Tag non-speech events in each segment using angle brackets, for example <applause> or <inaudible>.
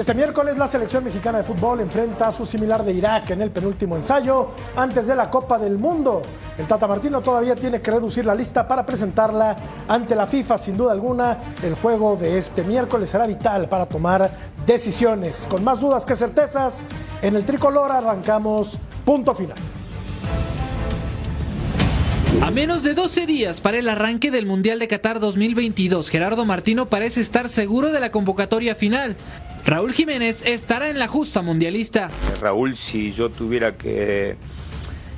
Este miércoles la selección mexicana de fútbol enfrenta a su similar de Irak en el penúltimo ensayo antes de la Copa del Mundo. El Tata Martino todavía tiene que reducir la lista para presentarla ante la FIFA. Sin duda alguna, el juego de este miércoles será vital para tomar decisiones. Con más dudas que certezas, en el tricolor arrancamos punto final. A menos de 12 días para el arranque del Mundial de Qatar 2022, Gerardo Martino parece estar seguro de la convocatoria final. Raúl Jiménez estará en la justa mundialista. Raúl, si yo tuviera que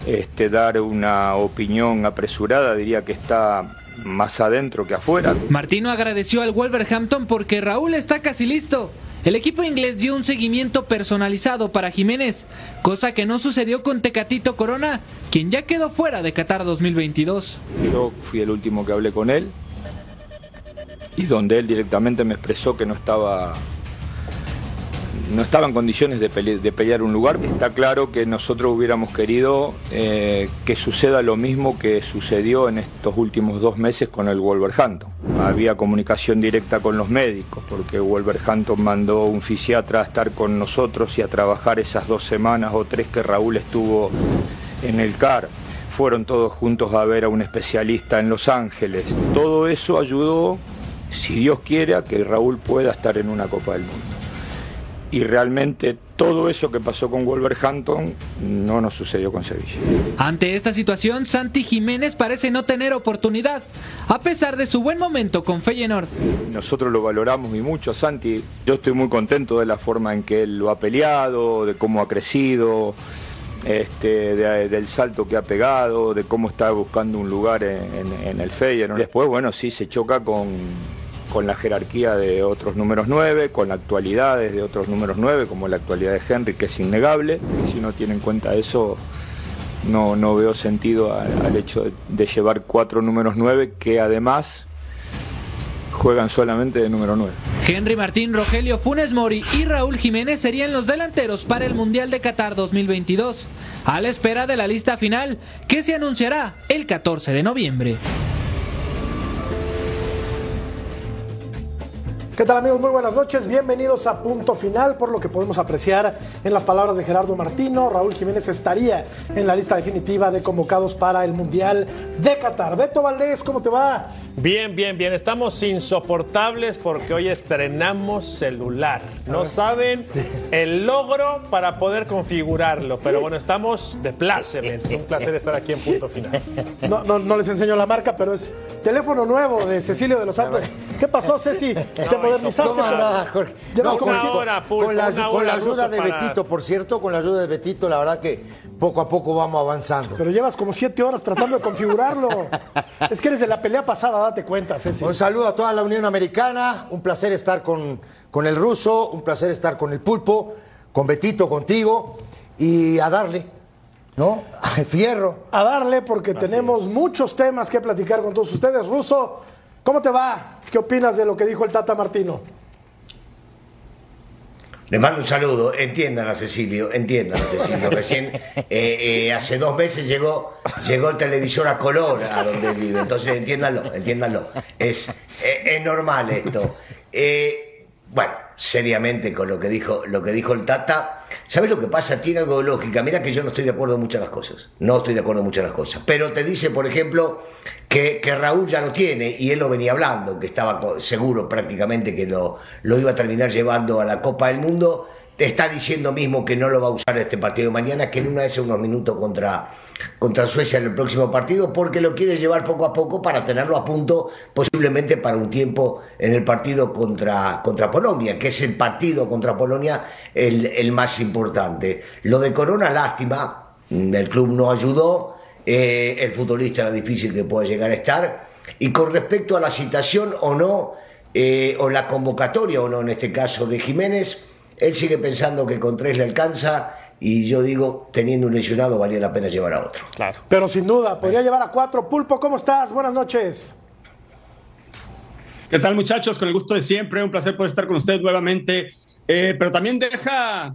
este, dar una opinión apresurada, diría que está más adentro que afuera. Martino agradeció al Wolverhampton porque Raúl está casi listo. El equipo inglés dio un seguimiento personalizado para Jiménez, cosa que no sucedió con Tecatito Corona, quien ya quedó fuera de Qatar 2022. Yo fui el último que hablé con él y donde él directamente me expresó que no estaba no estaba en condiciones de, pele- de pelear un lugar. Está claro que nosotros hubiéramos querido eh, que suceda lo mismo que sucedió en estos últimos dos meses con el Wolverhampton. Había comunicación directa con los médicos, porque Wolverhampton mandó un fisiatra a estar con nosotros y a trabajar esas dos semanas o tres que Raúl estuvo en el CAR. Fueron todos juntos a ver a un especialista en Los Ángeles. Todo eso ayudó, si Dios quiere, a que Raúl pueda estar en una Copa del Mundo. Y realmente todo eso que pasó con Wolverhampton no nos sucedió con Sevilla. Ante esta situación, Santi Jiménez parece no tener oportunidad, a pesar de su buen momento con Feyenoord. Nosotros lo valoramos y mucho a Santi. Yo estoy muy contento de la forma en que él lo ha peleado, de cómo ha crecido, este, de- del salto que ha pegado, de cómo está buscando un lugar en, en- en el Feyenoord. Después, bueno, sí se choca con, con la jerarquía de otros números 9, con la actualidad de otros números 9, como la actualidad de Henry, que es innegable. Y si uno tiene en cuenta eso, no, no veo sentido al, hecho de, de llevar cuatro números 9 que además juegan solamente de número 9. Henry Martín, Rogelio Funes Mori y Raúl Jiménez serían los delanteros para el Mundial de Qatar 2022, a la espera de la lista final que se anunciará el 14 de noviembre. ¿Qué tal amigos? Muy buenas noches. Bienvenidos a Punto Final. Por lo que podemos apreciar en las palabras de Gerardo Martino, Raúl Jiménez estaría en la lista definitiva de convocados para el Mundial de Qatar. Beto Valdés, ¿cómo te va? Bien, bien, bien. Estamos insoportables porque hoy estrenamos celular. No saben el logro para poder configurarlo. Pero bueno, estamos de plácemes. Un placer estar aquí en punto final. No, no, no les enseño la marca, pero es teléfono nuevo de Cecilio de los Santos. ¿Qué pasó, Ceci? ¿Te modernizaste? ¿Cómo andás, Jorge? No, con, hora, Pulpo, con la, con ayuda de para- Betito, por cierto, con la ayuda de Betito, la verdad que poco a poco vamos avanzando. Pero llevas como siete horas tratando de configurarlo. es que eres de la pelea pasada, date cuenta, Ceci. Un saludo a toda la Unión Americana, un placer estar con, con el ruso, un placer estar con el pulpo, con Betito, contigo, y a darle, ¿no? <laughs> Fierro. A darle porque tenemos muchos temas que platicar con todos ustedes. Ruso, ¿cómo te va? ¿Qué opinas de lo que dijo el Tata Martino? Le mando un saludo, entiendan a Cecilio, entiendan a Cecilio. <laughs> Recién, eh, eh, hace dos meses llegó, llegó el televisor a color a donde vive, entonces entiéndanlo, entiéndanlo. Es, es, es normal esto. Eh, bueno, seriamente con lo que dijo, lo que dijo el Tata, ¿sabes lo que pasa? Tiene algo de lógica. Mira que yo no estoy de acuerdo en muchas las cosas. No estoy de acuerdo en muchas las cosas. Pero te dice, por ejemplo, que, que Raúl ya lo tiene y él lo venía hablando, que estaba seguro prácticamente que lo, lo iba a terminar llevando a la Copa del Mundo. Te está diciendo mismo que no lo va a usar este partido de mañana, que en una de esos unos minutos contra, contra Suecia en el próximo partido, porque lo quiere llevar poco a poco para tenerlo a punto, posiblemente para un tiempo en el partido contra, contra Polonia, que es el partido contra Polonia el, el más importante. Lo de Corona, lástima, el club no ayudó, eh, el futbolista era difícil que pueda llegar a estar. Y con respecto a la citación o no, eh, o la convocatoria o no en este caso de Jiménez, él sigue pensando que con tres le alcanza y yo digo, teniendo un lesionado valía la pena llevar a otro. Claro. Pero sin duda, podría llevar a cuatro. Pulpo, ¿cómo estás? Buenas noches. ¿Qué tal muchachos? Con el gusto de siempre, un placer poder estar con ustedes nuevamente. Eh, pero también deja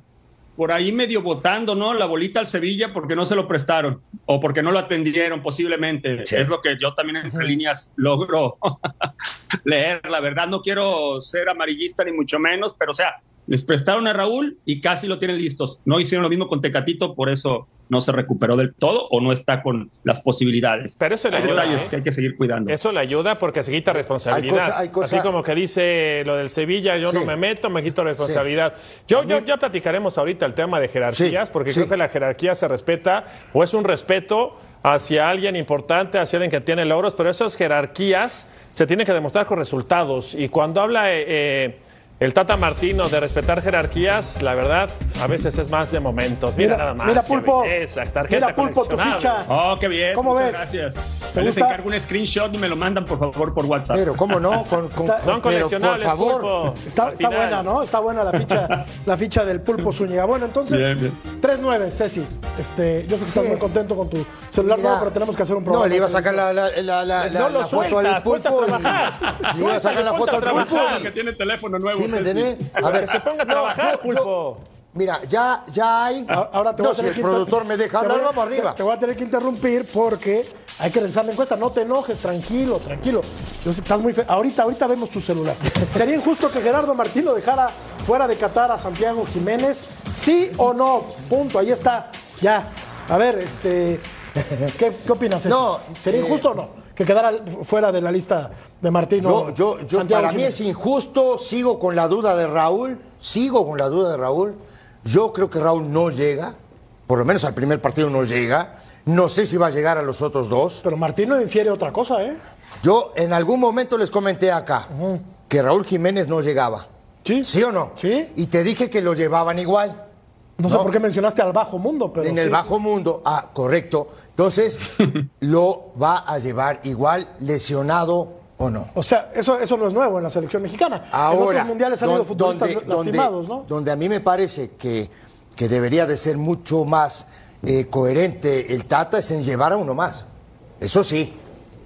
por ahí medio votando, ¿no? La bolita al Sevilla porque no se lo prestaron o porque no lo atendieron posiblemente. Es lo que yo también entre líneas logro <laughs> leer. La verdad no quiero ser amarillista ni mucho menos, pero o sea, les prestaron a Raúl y casi lo tienen listos. No hicieron lo mismo con Tecatito, por eso no se recuperó del todo o no está con las posibilidades. Pero eso le hay ayuda. detalles ¿eh? que hay que seguir cuidando. Eso le ayuda porque se quita responsabilidad. Hay cosa- hay cosa- Así como que dice lo del Sevilla, yo Sí. no me meto, me quito responsabilidad. Yo, yo, ya platicaremos ahorita el tema de jerarquías, Sí, porque sí. creo que la jerarquía se respeta o es un respeto hacia alguien importante, hacia alguien que tiene logros, pero esas jerarquías se tienen que demostrar con resultados. Y cuando habla eh, eh, el Tata Martino de respetar jerarquías, la verdad, a veces es más de momentos. Mira, Mira- nada más. mira, Pulpo. belleza, tarjeta Mira, Pulpo, tu ficha. Oh, qué bien. ¿Cómo muchas ves? gracias. ¿Te les gusta? encargo un screenshot y me lo mandan, por favor, por WhatsApp. Pero, ¿cómo no? <laughs> Con, con- Está- Son pero, por coleccionables, favor. Pulpo. Está, está buena, ¿no? Está buena la ficha, la ficha del Pulpo Zúñiga. Bueno, entonces, Bien, bien. 3-9, Ceci. Este, yo sé que estás Sí. muy contento con tu celular nuevo, pero tenemos que hacer un programa. No, le iba a sacar la, la, la, la, No foto sueltas, al pulpo. Le iba a sacar la foto al pulpo. que tiene teléfono nuevo. ¿Sí me Ceci. entendés? <laughs> A ver, Que se ponga a no, trabajar, yo- Pulpo. Mira, ya, ya hay. Ahora te voy no, a si tener el que inter- productor me deja hablar, vamos arriba. Te, te voy a tener que interrumpir porque hay que revisar la encuesta. No te enojes, tranquilo, tranquilo. Yo sé que estás muy fe- Ahorita, ahorita vemos tu celular. <laughs> ¿Sería injusto que Gerardo Martín lo dejara fuera de Qatar a Santiago Jiménez? ¿Sí o no? Punto, ahí está. Ya. A ver, este. ¿Qué, qué opinas? No, ¿Sería eh, injusto o no? Que quedara fuera de la lista de Martín. Yo, yo, yo, para mí es injusto, sigo con la duda de Raúl, sigo con la duda de Raúl. Yo creo que Raúl no llega, por lo menos al primer partido no llega. No sé si va a llegar a los otros dos. Pero Martín no infiere otra cosa, ¿eh? Yo en algún momento les comenté acá que Raúl Jiménez no llegaba. Sí. ¿Sí o no? Sí. Y te dije que lo llevaban igual. No, sé por qué mencionaste al bajo mundo, pero. en el bajo mundo. Ah, correcto. Entonces, <laughs> lo va a llevar igual lesionado o no. O sea, eso, eso no es nuevo en la selección mexicana. en Ahora, otros mundiales han don- habido futbolistas donde, lastimados, donde- ¿no? donde a mí me parece que, que debería de ser mucho más eh, coherente el Tata es en llevar a uno más. Eso sí,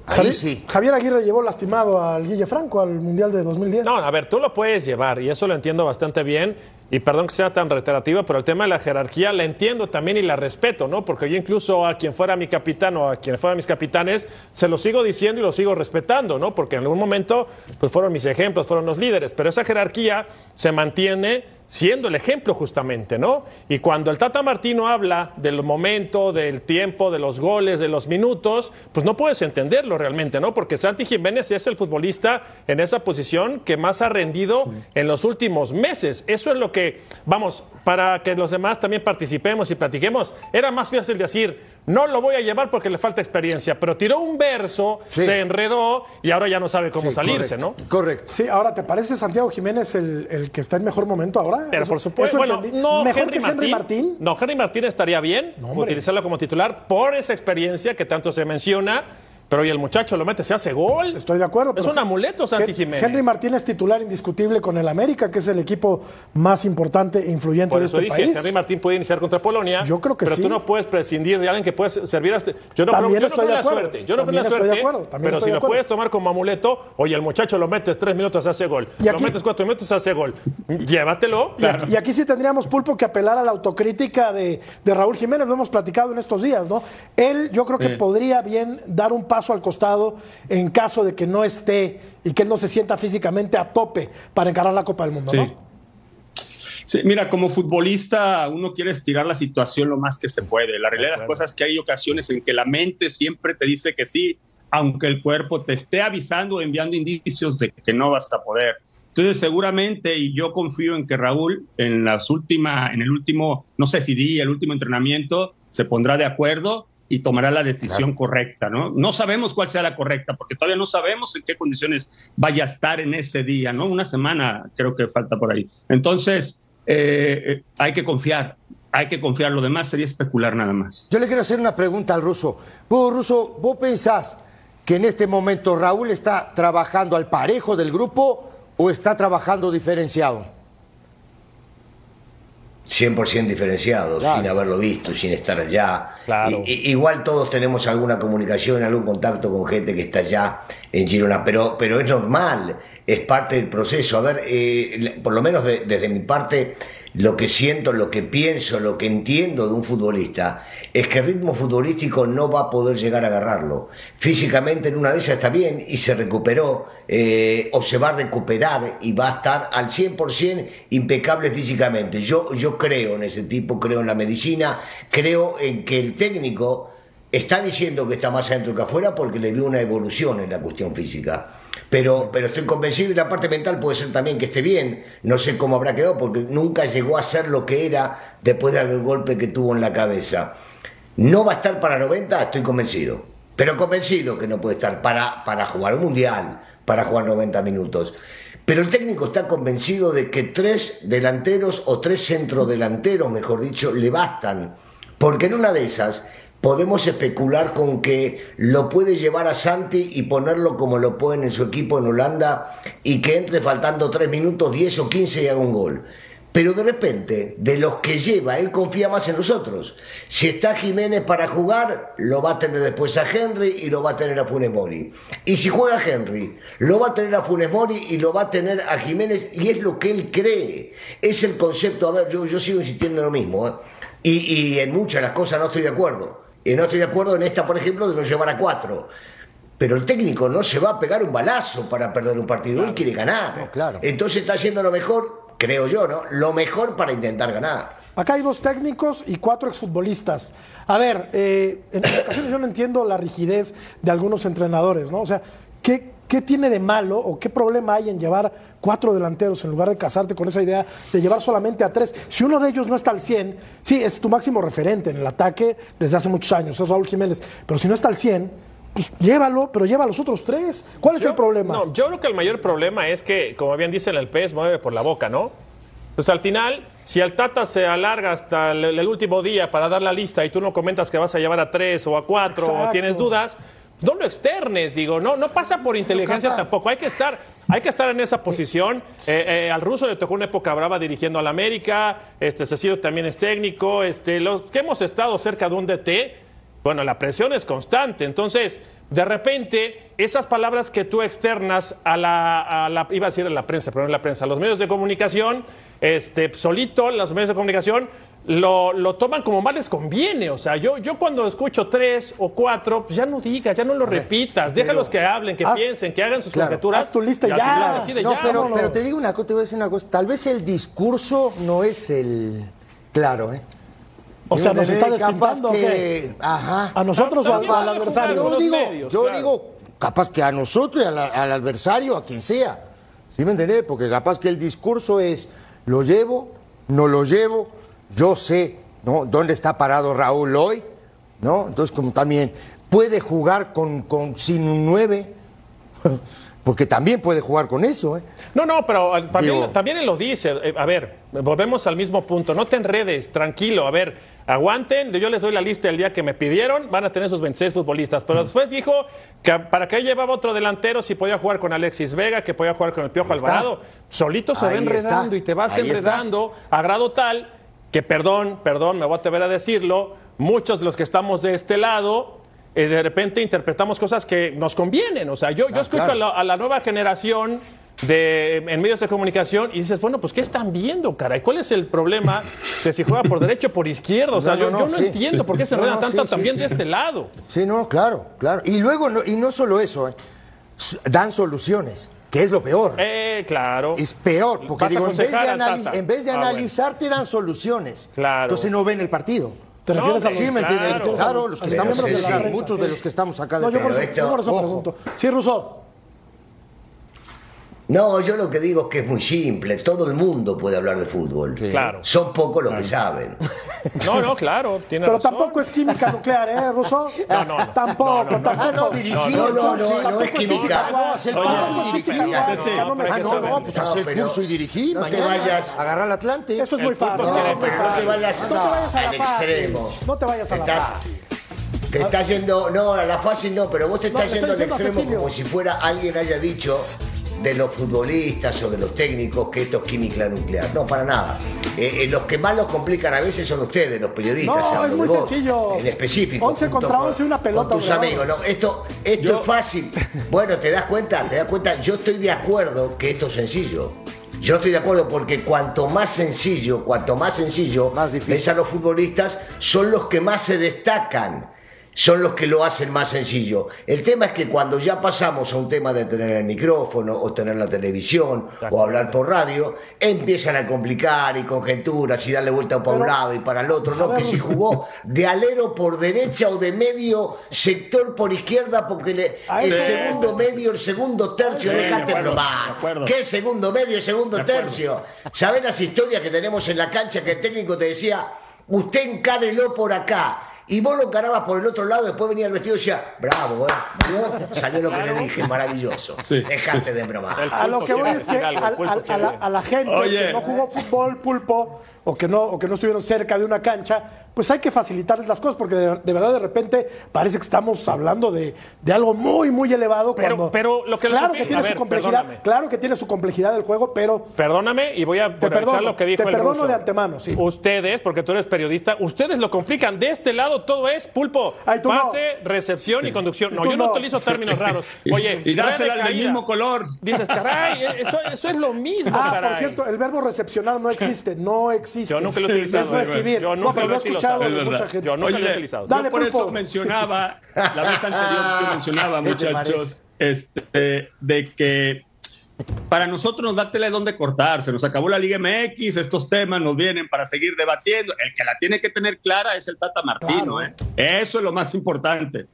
ahí Javier, sí. Javier Aguirre llevó lastimado al Guille Franco al Mundial de 2010. No, a ver, tú lo puedes llevar y eso lo entiendo bastante bien. Y perdón que sea tan reiterativa, pero el tema de la jerarquía la entiendo también y la respeto, ¿no? Porque yo incluso a quien fuera mi capitán o a quien fuera mis capitanes, se lo sigo diciendo y lo sigo respetando, ¿no? Porque en algún momento, pues fueron mis ejemplos, fueron los líderes. Pero esa jerarquía se mantiene siendo el ejemplo justamente, ¿no? Y cuando el Tata Martino habla del momento, del tiempo, de los goles, de los minutos, pues no puedes entenderlo realmente, ¿no? Porque Santi Jiménez es el futbolista en esa posición que más ha rendido en los últimos meses. Eso es lo que, vamos, para que los demás también participemos y platiquemos, era más fácil decir, no lo voy a llevar porque le falta experiencia, pero tiró un verso, Sí. se enredó y ahora ya no sabe cómo Sí, salirse, correcto, ¿no? Correcto. Sí, ahora, ¿te parece Santiago Jiménez el, el que está en mejor momento ahora? Pero Eso- por supuesto, bueno, no ¿Mejor Henry que Henry Martín? No, Henry Martín estaría bien utilizarlo como titular por esa experiencia que tanto se menciona, pero y el muchacho lo mete, se hace gol. Estoy de acuerdo. Es pero un amuleto, Santi Jiménez. Henry Martín es titular indiscutible con el América, que es el equipo más importante e influyente Por de eso este dije, país. Henry Martín puede iniciar contra Polonia. Yo creo que pero sí. tú no puedes prescindir de alguien que puede servir a este. Yo no También creo, yo no estoy creo de la acuerdo. suerte. Yo no creo la estoy de suerte. acuerdo, también Pero estoy si de lo acuerdo. puedes tomar como amuleto, oye, el muchacho lo metes tres minutos, hace gol. Y aquí- Lo metes cuatro minutos, hace gol. Llévatelo. Y aquí, y aquí sí tendríamos, Pulpo, que apelar a la autocrítica de, de Raúl Jiménez, lo hemos platicado en estos días, ¿no? Él yo creo que podría bien dar un paso al costado en caso de que no esté y que él no se sienta físicamente a tope para encarar la Copa del Mundo, Sí. ¿no? Sí, mira, como futbolista uno quiere estirar la situación lo más que se puede. La realidad de las cosas es que hay ocasiones en que la mente siempre te dice que sí, aunque el cuerpo te esté avisando o enviando indicios de que no vas a poder. Entonces, seguramente, y yo confío en que Raúl, en, las última, en el último, no sé si día, el último entrenamiento, se pondrá de acuerdo y tomará la decisión correcta, ¿no? No sabemos cuál sea la correcta, porque todavía no sabemos en qué condiciones vaya a estar en ese día, ¿no? Una semana creo que falta por ahí. Entonces, eh, eh, hay que confiar, hay que confiar, lo demás sería especular nada más. Yo le quiero hacer una pregunta al ruso. Vos, ruso, ¿vos pensás que en este momento Raúl está trabajando al parejo del grupo o está trabajando diferenciado? 100% diferenciado, sin haberlo visto, sin estar allá. I- igual todos tenemos alguna comunicación, algún contacto con gente que está allá en Girona, pero, pero es normal, es parte del proceso. A ver, eh, por lo menos de- desde mi parte, lo que siento, lo que pienso, lo que entiendo de un futbolista, es que el ritmo futbolístico no va a poder llegar a agarrarlo. Físicamente en una de esas está bien y se recuperó, eh, o se va a recuperar y va a estar al 100% impecable físicamente. Yo, yo creo en ese tipo, creo en la medicina, creo en que el técnico está diciendo que está más adentro que afuera porque le vio una evolución en la cuestión física. Pero, pero estoy convencido y la parte mental puede ser también que esté bien. No sé cómo habrá quedado porque nunca llegó a ser lo que era después del golpe que tuvo en la cabeza. No va a estar para 90, estoy convencido. Pero convencido que no puede estar para, para jugar un mundial, para jugar 90 minutos. Pero el técnico está convencido de que tres delanteros o tres centrodelanteros, mejor dicho, le bastan. Porque en una de esas podemos especular con que lo puede llevar a Santi y ponerlo como lo ponen en su equipo en Holanda y que entre faltando 3 minutos, 10 o 15 y haga un gol. Pero de repente, de los que lleva, él confía más en nosotros. Si está Jiménez para jugar, lo va a tener después a Henry y lo va a tener a Funes Mori. Y si juega Henry, lo va a tener a Funes Mori y lo va a tener a Jiménez y es lo que él cree. Es el concepto, a ver, yo, yo sigo insistiendo en lo mismo. ¿eh? Y, y en muchas de las cosas no estoy de acuerdo. Y no estoy de acuerdo en esta, por ejemplo, de no llevar a cuatro. Pero el técnico no se va a pegar un balazo para perder un partido, él quiere ganar. Entonces está haciendo lo mejor, creo yo, ¿no? Lo mejor para intentar ganar. Acá hay dos técnicos y cuatro exfutbolistas. A ver, eh, en ocasiones yo no entiendo la rigidez de algunos entrenadores, ¿no? O sea, ¿qué, ¿qué tiene de malo o qué problema hay en llevar cuatro delanteros en lugar de casarte con esa idea de llevar solamente a tres? Si uno de ellos no está al 100, sí, es tu máximo referente en el ataque desde hace muchos años, es Raúl Jiménez, pero si no está al 100, pues llévalo, pero lleva a los otros tres. ¿Cuál es el problema? No, yo creo que el mayor problema es que, como bien dicen, el pez mueve por la boca, ¿no? Pues al final, si el Tata se alarga hasta el, el último día para dar la lista y tú no comentas que vas a llevar a tres o a cuatro o tienes dudas, no lo externes, digo, no, no pasa por inteligencia tampoco, hay que estar, hay que estar en esa posición. Eh, eh, al ruso le tocó una época brava dirigiendo al América, este Cecilio también es técnico, este, los que hemos estado cerca de un DT, bueno, la presión es constante. Entonces, de repente, esas palabras que tú externas a la, a la- iba a decir a la prensa, pero no a la prensa, a los medios de comunicación, este, solito, los medios de comunicación, lo, lo toman como más les conviene. O sea, yo, yo cuando escucho tres o cuatro, pues ya no digas, ya no lo repitas, déjalos que hablen, que haz- piensen, que hagan sus claro, conjeturas. haz tu lista ya. decide no, ya, pero, vámonos. pero te digo una cosa, te voy a decir una cosa. Tal vez el discurso no es el claro, ¿eh? O sea, nos está despintando, ¿o que, ajá. ¿A nosotros o al, adversario? Yo digo, medios, yo claro. digo, capaz que a nosotros y al, al adversario, a quien sea. ¿Sí me entendés? Porque capaz que el discurso es, lo llevo, no lo llevo, yo sé, ¿no? ¿Dónde está parado Raúl hoy? ¿No? Entonces, como también, puede jugar con, con sin un 9, <laughs> porque también puede jugar con eso, ¿eh? No, no, pero eh, también, Digo- también él lo dice. Eh, A ver, volvemos al mismo punto. No te enredes, tranquilo. A ver, aguanten. Yo les doy la lista el día que me pidieron. Van a tener sus 26 futbolistas. Mm. Pero después dijo que para qué llevaba otro delantero si podía jugar con Alexis Vega, que podía jugar con el Piojo. Alvarado. Solito se va enredando está. y te vas Ahí está. enredando a grado tal que, perdón, perdón, me voy a atrever a decirlo, muchos de los que estamos de este lado. eh, de repente interpretamos cosas que nos convienen. O sea, yo, yo Ah, escucho claro. a la, a la nueva generación de, en medios de comunicación y dices, bueno, pues ¿qué están viendo, caray? ¿Cuál es el problema de si juega por derecho o por izquierda? O sea, No, <laughs> no, yo, no, yo no sí, entiendo sí. por qué se enredan no, tanto sí, también de este lado. Sí, no, claro, claro. Y luego, no, y no solo eso, ¿eh? Dan soluciones, que es lo peor. Eh, claro. Es peor, porque digo, en vez, de en vez de Ah, bueno. analizar, te dan soluciones. Claro. Entonces no ven el partido. ¿Te refieres No, a los, Sí, me entienden. Claro. Claro, los que estamos miembros de la sí, prensa, muchos sí. de los que estamos acá de No, yo por, yo por eso Ojo. pregunto. Sí, Russo. No, yo lo que digo es que es muy simple. Todo el mundo puede hablar de fútbol. Claro. Son pocos los que saben. <laughs> No, no, claro, tiene Pero razón. tampoco es química nuclear, ¿eh, Russo? No, no, no. <laughs> Tampoco, No, no, no. Ah, tampoco. no, dirigido, No, no, no, entonces. no, no es química. Sí, Ah, sí, sí, no, no, pues haz el curso y te mañana. vayas. Agarrar al Atlante. Eso es muy fácil. no te vayas a la extremo. No te vayas a la fácil. Te está yendo, no, a la fácil no, pero vos te No, estás yendo al extremo como si fuera alguien haya dicho de los futbolistas o de los técnicos que esto es química nuclear. No, para nada. Eh, eh, los que más los complican a veces son ustedes, los periodistas. No, hablo es muy de vos, sencillo. En específico. 11 junto contra con- 11, una pelota, Con tus amigos. No, esto esto es fácil. Bueno, te das cuenta, te das cuenta. Yo estoy de acuerdo que esto es sencillo. Yo estoy de acuerdo porque cuanto más sencillo, cuanto más sencillo ves a los futbolistas, son los que más se destacan, son los que lo hacen más sencillo. El tema es que cuando ya pasamos a un tema de tener el micrófono o tener la televisión o hablar por radio, empiezan a complicar y conjeturas y darle vuelta para un lado y para el otro. No, que si jugó de alero por derecha o de medio sector por izquierda porque le- el segundo medio, el segundo tercio, Sí, de déjate acuerdo, probar. ¿Qué segundo medio y segundo tercio? ¿Sabés las historias que tenemos en la cancha que el técnico te decía, usted encárelo por acá? Y vos lo encarabas por el otro lado, después venía el vestido y decía, bravo, ¿eh? ¿Vio? Salió lo que le dije, maravilloso. Dejate de bromar. A lo que voy es que al- al- a, la, a la gente Oye. que no jugó fútbol, pulpo, o que, no, o que no estuvieron cerca de una cancha, pues hay que facilitarles las cosas, porque de, de verdad de repente parece que estamos hablando de, de algo muy, muy elevado. Pero- cuando, pero lo que les claro que tiene su complejidad, perdóname. claro que tiene su complejidad del juego, pero Perdóname y voy a aprovechar perdono, lo que dijo te el perdono ruso. de antemano, sí. Ustedes, porque tú eres periodista, ustedes lo complican. De este lado todo es pulpo. tú no. Pase, recepción y conducción. No, yo no, no. utilizo términos raros. <laughs> Oye, y dársela del mismo color. Dices, caray, <laughs> eso, eso es lo mismo, Ah, caray. por cierto, el verbo recepcionar no existe, no existe. Yo nunca lo he utilizado. Es recibir. Yo no, nunca pero lo he lo he escuchado de mucha gente. Yo nunca lo he Oye, utilizado. Dale, yo por Pulpo. eso mencionaba, <laughs> la vez anterior yo mencionaba, ¿Qué te muchachos, este, de que para nosotros nos da tela de dónde cortar. Se nos acabó la Liga MX, estos temas nos vienen para seguir debatiendo. El que la tiene que tener clara es el Tata Martino. Claro. ¿eh? Eso es lo más importante.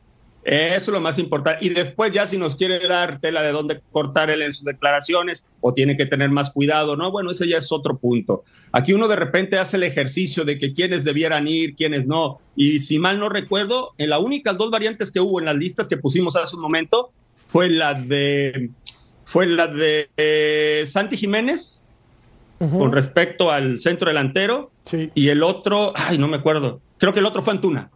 Eso es lo más importante. Y después ya si nos quiere dar tela de dónde cortar él en sus declaraciones o tiene que tener más cuidado, ¿no? Bueno, ese ya es otro punto. Aquí uno de repente hace el ejercicio de que quienes debieran ir, quienes no. Y si mal no recuerdo, en las únicas dos variantes que hubo en las listas que pusimos hace un momento fue la de fue la de eh, Santi Jiménez con respecto al centro delantero y el otro, ay, no me acuerdo. Creo que el otro fue Antuna.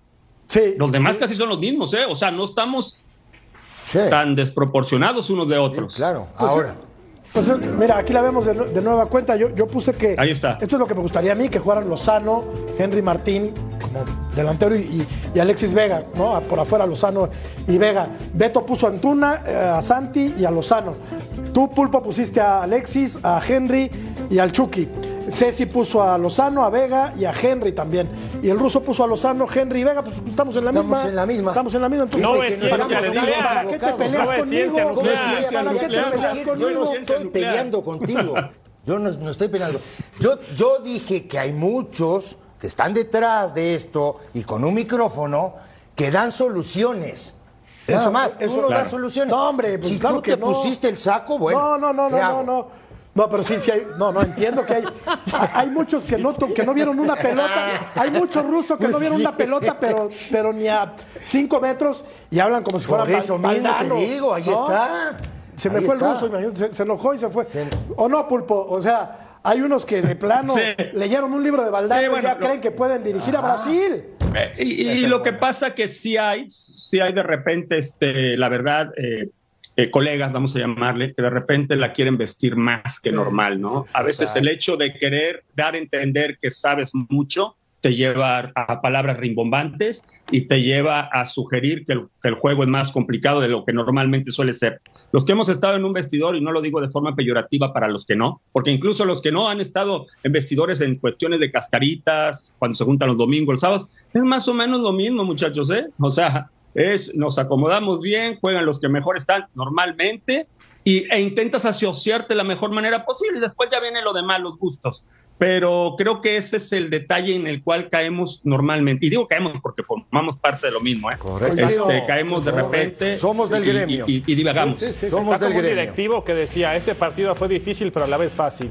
Sí. Los demás casi son los mismos, ¿eh? O sea, no estamos tan desproporcionados unos de otros. claro, ahora. Pues eh, mira, aquí la vemos de, nu- de nueva cuenta. Yo, yo puse que. Ahí está. Esto es lo que me gustaría a mí, que jugaran Lozano, Henry Martín como delantero y, y- y Alexis Vega, ¿no? Por afuera Lozano y Vega. Beto puso a Antuna, eh, a Santi y a Lozano. Tú, Pulpo, pusiste a Alexis, a Henry y al Chucky. Ceci puso a Lozano, a Vega y a Henry también. Y el ruso puso a Lozano, Henry y Vega, pues estamos en la Estamos misma. en la misma. Estamos en la misma. Entonces, No ¿para es qué- ciencia ¿para qué- nuclear. ¿Para qué te No peleas es ciencia conmigo? ¿Para qué te peleas Yo no conmigo? estoy peleando contigo. Yo no, no estoy peleando. Yo, yo dije que hay muchos que están detrás de esto y con un micrófono que dan soluciones. Nada Eso- más, eso- tú no claro. das soluciones. No, hombre, pues si claro tú que te no. pusiste el saco, bueno. No, no, no, ¿qué no, no, no. No, pero sí, sí hay. No, no, entiendo que hay. Hay muchos que no, que no vieron una pelota. Hay muchos rusos que no vieron una pelota, pero, pero ni a cinco metros y hablan como si Por fueran eso mismo te digo, ahí ¿no? está. Se me Ahí fue está. el ruso, imagínate, se, se enojó y se fue. O no, Pulpo, o sea, hay unos que de plano Sí. leyeron un libro de Valdano Sí, bueno, y ya lo- creen que pueden dirigir a Brasil. Eh, y y lo que pasa que sí hay, sí hay de repente, este, la verdad, eh, eh, colegas, vamos a llamarle, que de repente la quieren vestir más que normal, ¿no? a veces el hecho de querer dar a entender que sabes mucho te lleva a palabras rimbombantes y te lleva a sugerir que el, que el juego es más complicado de lo que normalmente suele ser. Los que hemos estado en un vestidor, y no lo digo de forma peyorativa para los que no, porque incluso los que no han estado en vestidores en cuestiones de cascaritas, cuando se juntan los domingos, los sábados, es más o menos lo mismo, muchachos, ¿eh? O sea, es, nos acomodamos bien, juegan los que mejor están normalmente y, e intentas asociarte la mejor manera posible después ya viene lo demás, los gustos. Pero creo que ese es el detalle en el cual caemos normalmente. Y digo caemos porque formamos parte de lo mismo, ¿eh? Correcto. Este, caemos de Correcto. repente. Somos del y- y- gremio. Y, y divagamos. Sí, sí, sí. Somos Está del como un gremio. directivo que decía, este partido fue difícil, pero a la vez fácil.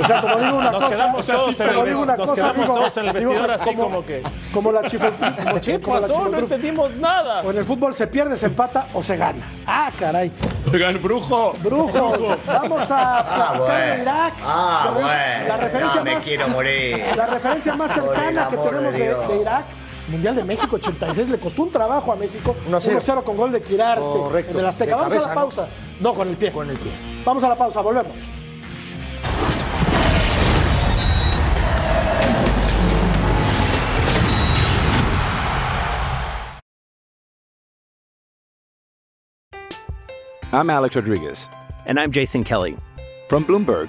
O sea, como digo una Nos cosa, quedamos todos en el como digo una nos cosa, quedamos digo- todos en el digo vestidor así como- como que... Como la chifel, como, ¿Qué <laughs> como la pasó? No chifel- entendimos nada. O en el fútbol se pierde, se empata o se gana. Ah, caray. Oigan, brujo. Brujos, vamos a Ah, bueno. Irak. Ah, Bueno. La referencia No, me más, quiero morir. La referencia más cercana que tenemos de de, Dios. de Irak Mundial de México 86 le costó un trabajo a México. 1-0. 1-0 con gol de Quirarte Correcto. en el Azteca. De Vamos cabeza, a la ¿no? pausa. ¿no? con el pie. Con el pie. Vamos a la pausa, volvemos. I'm Alex Rodriguez. And I'm Jason Kelly. From Bloomberg,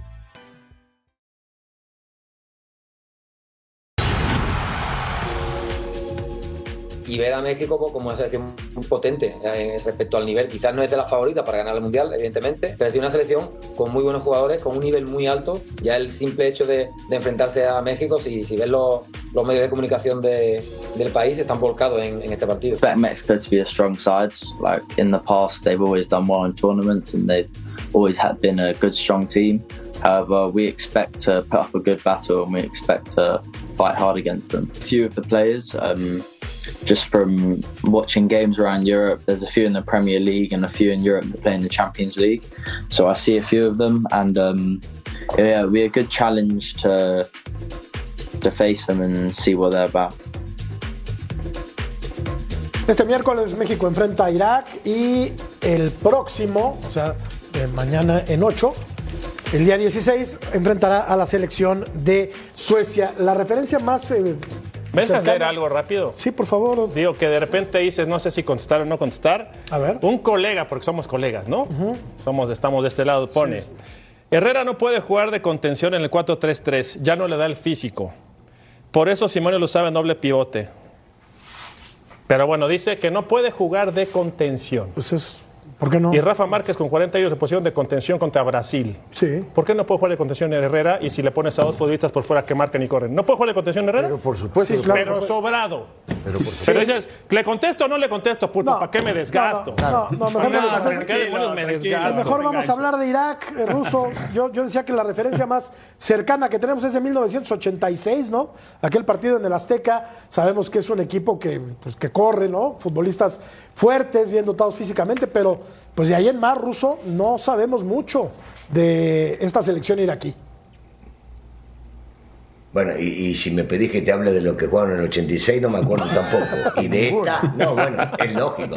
Y ver a México como una selección muy potente respecto al nivel. Quizás no es de las favoritas para ganar el Mundial, evidentemente, pero sí una selección con muy buenos jugadores, con un nivel muy alto. Ya el simple hecho de, de enfrentarse a México, si, si ves los, los medios de comunicación de- del país, están volcados en, en este partido. expect Mexico to be a strong side. Like in the past, they've always done well in tournaments and they've always had been a good, strong team. However, we expect to put up a good battle and we expect to fight hard against them. A few of the players, um, just from watching games around Europe, there's a few in the Premier League and a few in Europe that play in the Champions League. So I see a few of them, and um, yeah, it'll be a good challenge to to face them and see what they're about. Este miércoles México enfrenta a Irak y el próximo, o sea, eh, mañana en 8, el día 16, enfrentará a la selección de Suecia. La referencia más... Eh, ¿Ves hacer algo rápido? Sí, por favor. Digo que de repente dices, no sé si contestar o no contestar. A ver. Un colega, porque somos colegas, ¿no? Somos, estamos de este lado, pone. Herrera no puede jugar de contención en el 4-3-3, ya no le da el físico. Por eso Simone lo sabe en doble pivote. Pero bueno, dice que no puede jugar de contención. Pues es, ¿Por qué no? Y Rafa Márquez con 40 años de posición de contención contra Brasil. Sí. ¿Por qué no puede jugar de contención Herrera y si le pones a dos futbolistas por fuera que marcan y corren? ¿No puede jugar de contención Herrera? Pero por supuesto. Sí, claro. Pero no sobrado. Pero por Pero dices, ¿le contesto o no le contesto? Pulpo, No, ¿para qué me desgasto? no, no, no, mejor. Mejor vamos a hablar de Irak, eh, ruso. Yo, yo decía que la referencia más cercana que tenemos es de 1986, ¿no? Aquel partido en el Azteca. Sabemos que es un equipo que, pues, que corre, ¿no? Futbolistas fuertes, bien dotados físicamente, pero pues de ahí en más, ruso, no sabemos mucho de esta selección iraquí. Bueno, y, y si me pedís que te hable de lo que jugaron en el 86, no me acuerdo tampoco. Y de <laughs> esta, no, bueno, es lógico.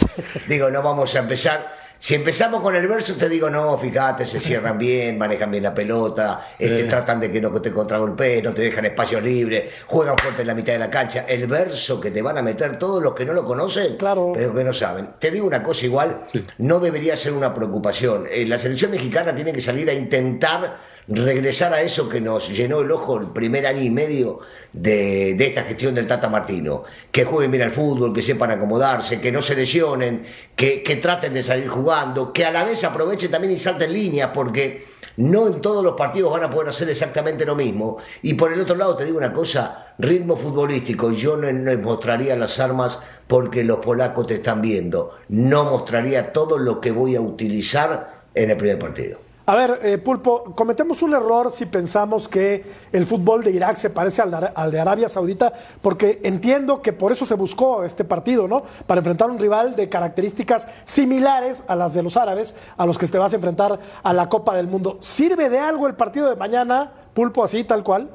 Digo, no vamos a empezar. Si empezamos con el verso, te digo, no, fíjate, se cierran bien, manejan bien la pelota, este, tratan de que no te contragolpeen, no te dejan espacios libres, juegan fuerte en la mitad de la cancha. El verso que te van a meter todos los que no lo conocen, Claro. pero que no saben. Te digo una cosa igual, no debería ser una preocupación. Eh, la selección mexicana tiene que salir a intentar regresar a eso que nos llenó el ojo el primer año y medio de, de esta gestión del Tata Martino. Que jueguen bien al fútbol, que sepan acomodarse, que no se lesionen, que, que traten de salir jugando, que a la vez aprovechen también y salten líneas, porque no en todos los partidos van a poder hacer exactamente lo mismo. Y por el otro lado, te digo una cosa, ritmo futbolístico, yo no, no mostraría las armas porque los polacos te están viendo. No mostraría todo lo que voy a utilizar en el primer partido. A ver, eh, Pulpo, cometemos un error si pensamos que el fútbol de Irak se parece al de, al de Arabia Saudita, porque entiendo que por eso se buscó este partido, ¿no? Para enfrentar a un rival de características similares a las de los árabes, a los que te vas a enfrentar a la Copa del Mundo. ¿Sirve de algo el partido de mañana, Pulpo, así, tal cual?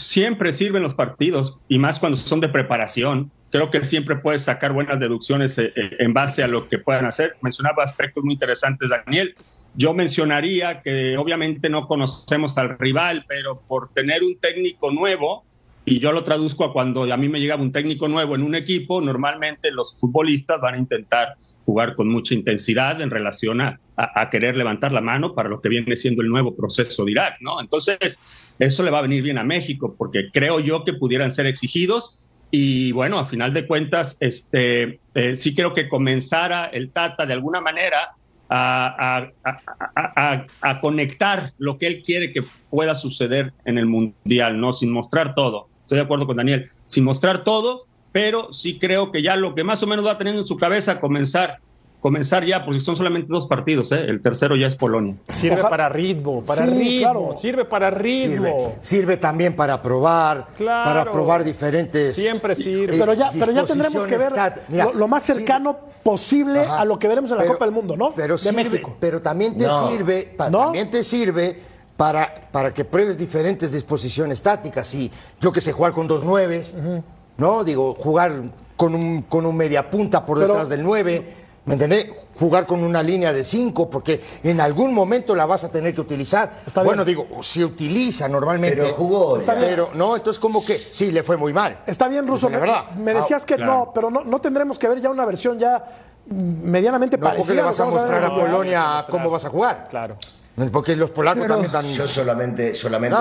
siempre sirven los partidos y más cuando son de preparación. Creo que siempre puedes sacar buenas deducciones eh, eh, en base a lo que puedan hacer. Mencionaba aspectos muy interesantes, Daniel. Yo mencionaría que obviamente no conocemos al rival, pero por tener un técnico nuevo, y yo lo traduzco a cuando a mí me llegaba un técnico nuevo en un equipo, normalmente los futbolistas van a intentar jugar con mucha intensidad en relación a, a, querer levantar la mano para lo que viene siendo el nuevo proceso de Irak, ¿no? Entonces, eso le va a venir bien a México, porque creo yo que pudieran ser exigidos y bueno, a final de cuentas, este, eh, sí creo que comenzara el Tata de alguna manera a, conectar lo que él quiere que pueda suceder en el Mundial, ¿no? Sin mostrar todo. Estoy de acuerdo con Daniel, sin mostrar todo, pero sí creo que ya lo que más o menos va teniendo en su cabeza comenzar comenzar ya, porque son solamente dos partidos, ¿eh? el tercero ya es Polonia. Sirve para ritmo, para Sí, ritmo, claro. sirve para ritmo. Sirve, sirve también para probar, Claro. para probar diferentes. Siempre sirve. eh, Pero ya, pero ya tendremos que ver Mira, lo, lo más cercano posible Ajá. a lo que veremos en la Pero- Copa del Mundo, ¿no? Pero, de sirve, México. pero también te No. sirve, pa- también te sirve para, para que pruebes diferentes disposiciones tácticas. Y yo que sé, jugar con dos nueves, ¿no? Digo, jugar con un, con un media punta por Pero- detrás del nueve, ¿me entendés? Jugar con una línea de cinco, porque en algún momento la vas a tener que utilizar. bueno, digo, se utiliza normalmente. Pero jugó, Está bien. Pero, no, entonces como que sí, le fue muy mal. Está bien, Ruso. Esa es la me, verdad. me decías Ah, que claro. no, pero no, no tendremos que ver ya una versión ya medianamente No, parecida. porque le vas a mostrar a. Polonia cómo vas a jugar. Claro. Porque los polacos también están. Yo solamente, solamente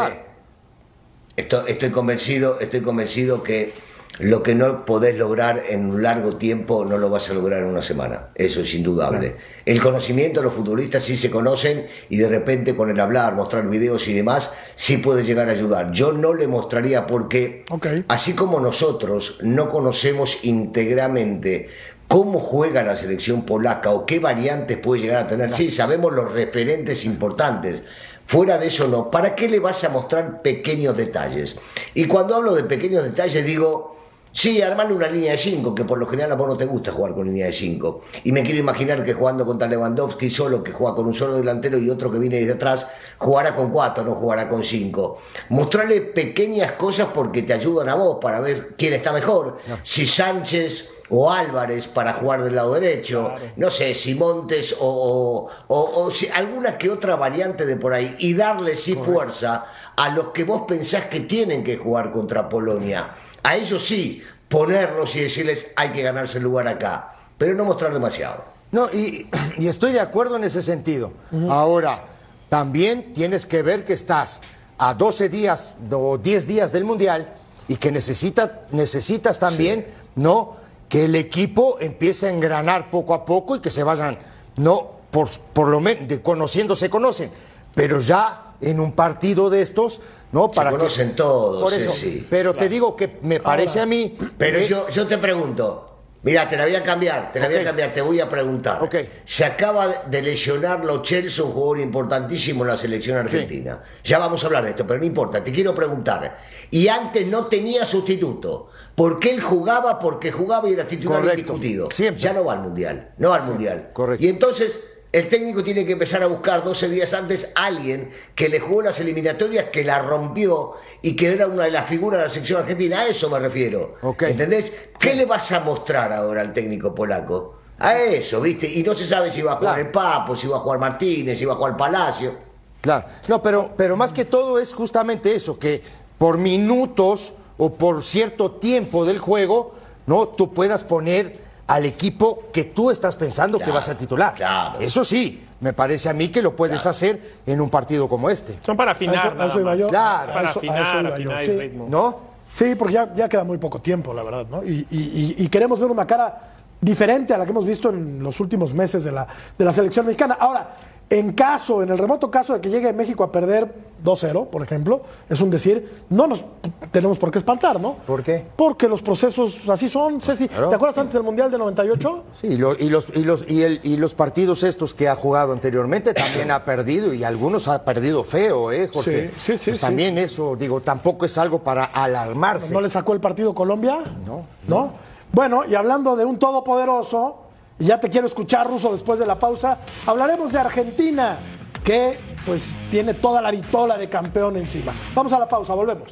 estoy, estoy convencido, estoy convencido que lo que no podés lograr en un largo tiempo no lo vas a lograr en una semana. Eso es indudable. El conocimiento, los futbolistas sí se conocen y de repente con el hablar, mostrar videos y demás, sí puede llegar a ayudar. Yo no le mostraría porque, así como nosotros no conocemos íntegramente cómo juega la selección polaca o qué variantes puede llegar a tener, sí, sabemos los referentes importantes. Fuera de eso no, ¿para qué le vas a mostrar pequeños detalles? Y cuando hablo de pequeños detalles digo, sí, armarle una línea de 5, que por lo general a vos no te gusta jugar con línea de 5. Y me quiero imaginar que jugando contra Lewandowski solo, que juega con un solo delantero y otro que viene desde atrás, jugará con 4, no jugará con 5. Mostrarle pequeñas cosas porque te ayudan a vos para ver quién está mejor. Si Sánchez o Álvarez para jugar del lado derecho, no sé, si Montes o, o- o- o si alguna que otra variante de por ahí, y darle sí fuerza a los que vos pensás que tienen que jugar contra Polonia. A ellos sí, ponerlos y decirles hay que ganarse el lugar acá, pero no mostrar demasiado. No, y, y estoy de acuerdo en ese sentido. Ahora, también tienes que ver que estás a 12 días o 10 días del Mundial y que necesita, necesitas también, ¿no? Que el equipo empiece a engranar poco a poco y que se vayan, no, por, por lo menos, conociendo se conocen, pero ya en un partido de estos, ¿no? Para conocen que, todos, Por eso, sí. pero te digo que me parece a mí... Pero que- yo, yo te pregunto, mira, te la voy a cambiar, te la voy a cambiar, te voy a preguntar. Se acaba de lesionar Lo Celso, un jugador importantísimo en la selección argentina. Ya vamos a hablar de esto, pero no importa, te quiero preguntar. Y antes no tenía sustituto. ¿Por qué él jugaba? Porque jugaba y era titular Correcto. indiscutido. Ya no va al Mundial, no va al Mundial. Y entonces el técnico tiene que empezar a buscar 12 días antes a alguien que le jugó las eliminatorias, que la rompió y que era una de las figuras de la sección argentina. A eso me refiero. ¿Entendés? ¿Qué le vas a mostrar ahora al técnico polaco? A eso, ¿viste? Y no se sabe si va a jugar el Papo, si va a jugar Martínez, si va a jugar Palacio. Claro, no, pero, pero más que todo es justamente eso, que por minutos o por cierto tiempo del juego, ¿no? Tú puedas poner al equipo que tú estás pensando que va a ser titular. Eso sí, me parece a mí que lo puedes hacer en un partido como este. Son para afinar, A eso- a eso iba más. yo. Claro. Para A eso- a afinar, eso iba yo, afinar sí. el ritmo. ¿No? Sí, porque ya, ya queda muy poco tiempo, la verdad, ¿no? Y, y- y- y queremos ver una cara diferente a la que hemos visto en los últimos meses de la, de la selección mexicana. Ahora, en caso, en el remoto caso de que llegue México a perder 2-0, por ejemplo, es un decir, no nos tenemos por qué espantar, ¿no? ¿Por qué? Porque los procesos así son, Ceci. ¿Te acuerdas antes del Mundial del 98? Sí, y, lo- y los, y, los, y, el- y los partidos estos que ha jugado anteriormente también ha perdido y algunos ha perdido feo, ¿eh, Jorge? Sí, sí, sí, Pues sí. también eso, digo, tampoco es algo para alarmarse. ¿No le sacó el partido Colombia? No. ¿No? Bueno, y hablando de un todopoderoso, ya te quiero escuchar, Ruso, después de la pausa, hablaremos de Argentina, que pues tiene toda la vitola de campeón encima. Vamos a la pausa, volvemos.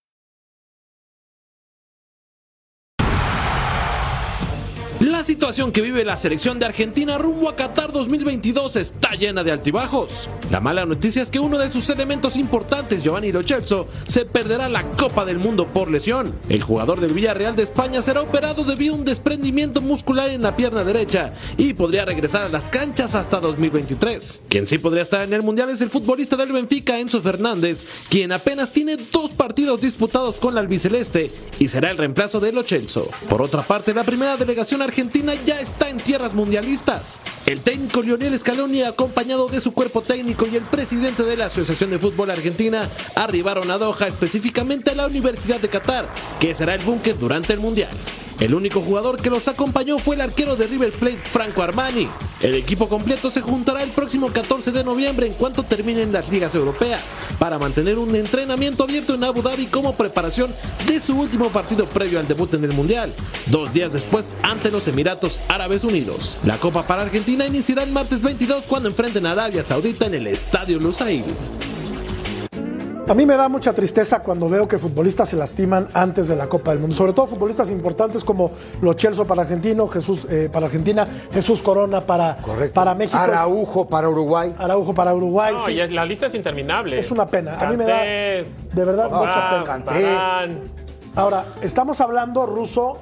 La situación que vive la selección de Argentina rumbo a Qatar 2022 está llena de altibajos. La mala noticia es que uno de sus elementos importantes, Giovanni Lo Celso, se perderá la Copa del Mundo por lesión. El jugador del Villarreal de España será operado debido a un desprendimiento muscular en la pierna derecha y podría regresar a las canchas hasta 2023. Quien sí podría estar en el Mundial es el futbolista del Benfica, Enzo Fernández, quien apenas tiene dos partidos disputados con la albiceleste y será el reemplazo de Lo Celso. Por otra parte, la primera delegación Argentina ya está en tierras mundialistas. El técnico Lionel Scaloni, acompañado de su cuerpo técnico y el presidente de la Asociación de Fútbol Argentina, arribaron a Doha, específicamente a la Universidad de Qatar, que será el búnker durante el Mundial. El único jugador que los acompañó fue el arquero de River Plate, Franco Armani. El equipo completo se juntará el próximo 14 de noviembre en cuanto terminen las ligas europeas, para mantener un entrenamiento abierto en Abu Dhabi como preparación de su último partido previo al debut en el Mundial, dos días después ante los Emiratos Árabes Unidos. La Copa para Argentina iniciará el martes 22 cuando enfrenten a Arabia Saudita en el Estadio Lusail. A mí me da mucha tristeza cuando veo que futbolistas se lastiman antes de la Copa del Mundo, sobre todo futbolistas importantes como Lo Celso para Argentino, Jesús eh, para Argentina, Jesús Corona para, para México. Araujo para Uruguay. Araujo para Uruguay. No, sí. y la lista es interminable. Es una pena. A mí me da de verdad mucha pena. Ahora, estamos hablando, Ruso,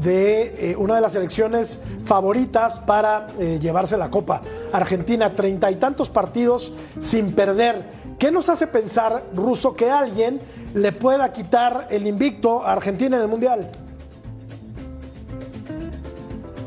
de eh, una de las selecciones favoritas para eh, llevarse la Copa. Argentina, treinta y tantos partidos sin perder. ¿Qué nos hace pensar, Ruso, que alguien le pueda quitar el invicto a Argentina en el Mundial?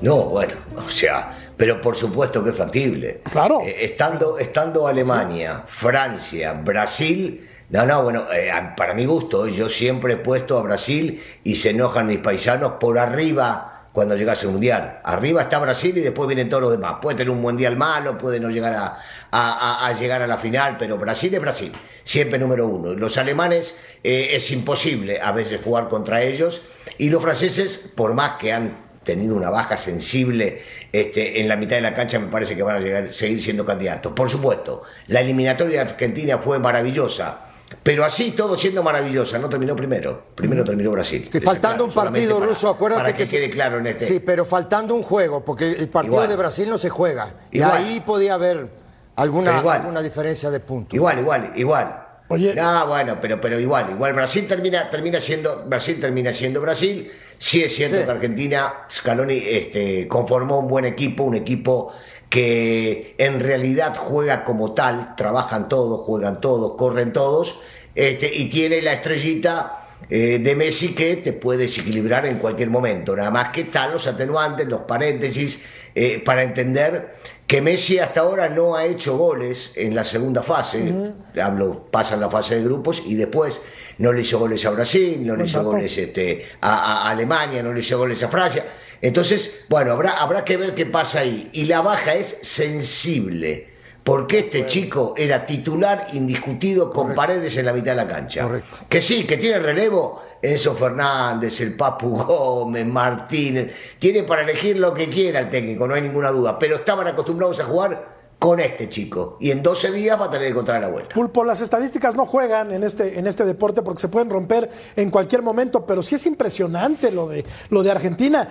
No, bueno, o sea, pero por supuesto que es factible. Claro. Eh, estando, estando Alemania, Francia, Brasil. No, no, bueno, eh, para mi gusto, yo siempre he puesto a Brasil y se enojan mis paisanos por arriba cuando llegase el mundial. Arriba está Brasil y después vienen todos los demás. Puede tener un mundial malo, puede no llegar a, llegar a la final, pero Brasil es Brasil, siempre número uno. Los alemanes eh, es imposible a veces jugar contra ellos y los franceses, por más que han tenido una baja sensible este, en la mitad de la cancha, me parece que van a llegar, seguir siendo candidatos. Por supuesto, la eliminatoria de Argentina fue maravillosa. Pero así, todo siendo maravillosa, no terminó primero. Primero terminó Brasil. Sí, faltando un partido para- ruso, acuérdate para que, quede claro en este. Sí, pero faltando un juego, porque el partido Igual. de Brasil no se juega. Y ahí podía haber alguna, alguna diferencia de puntos. Igual, igual, igual. Oye. No, bueno, pero, pero igual, igual. Brasil termina, termina siendo, Brasil termina siendo Brasil. Sí es cierto Sí. que Argentina, Scaloni, este, conformó un buen equipo, un equipo que en realidad juega como tal, trabajan todos, juegan todos, corren todos, este, y tiene la estrellita eh, de Messi que te puede desequilibrar en cualquier momento. Nada más que están los atenuantes, los paréntesis, eh, para entender que Messi hasta ahora no ha hecho goles en la segunda fase. Hablo, pasan la fase de grupos y después no le hizo goles a Brasil, no le hizo goles este, a, a Alemania, no le hizo goles a Francia. Entonces, bueno, habrá, habrá que ver qué pasa ahí. Y la baja es sensible. Porque este chico era titular indiscutido con paredes en la mitad de la cancha. Que sí, que tiene relevo. Enzo Fernández, el Papu Gómez, Martínez. Tiene para elegir lo que quiera el técnico, no hay ninguna duda. Pero estaban acostumbrados a jugar con este chico. Y en 12 días va a tener que encontrar la vuelta. Pulpo, las estadísticas no juegan en este, en este deporte porque se pueden romper en cualquier momento, pero sí es impresionante lo de, lo de Argentina.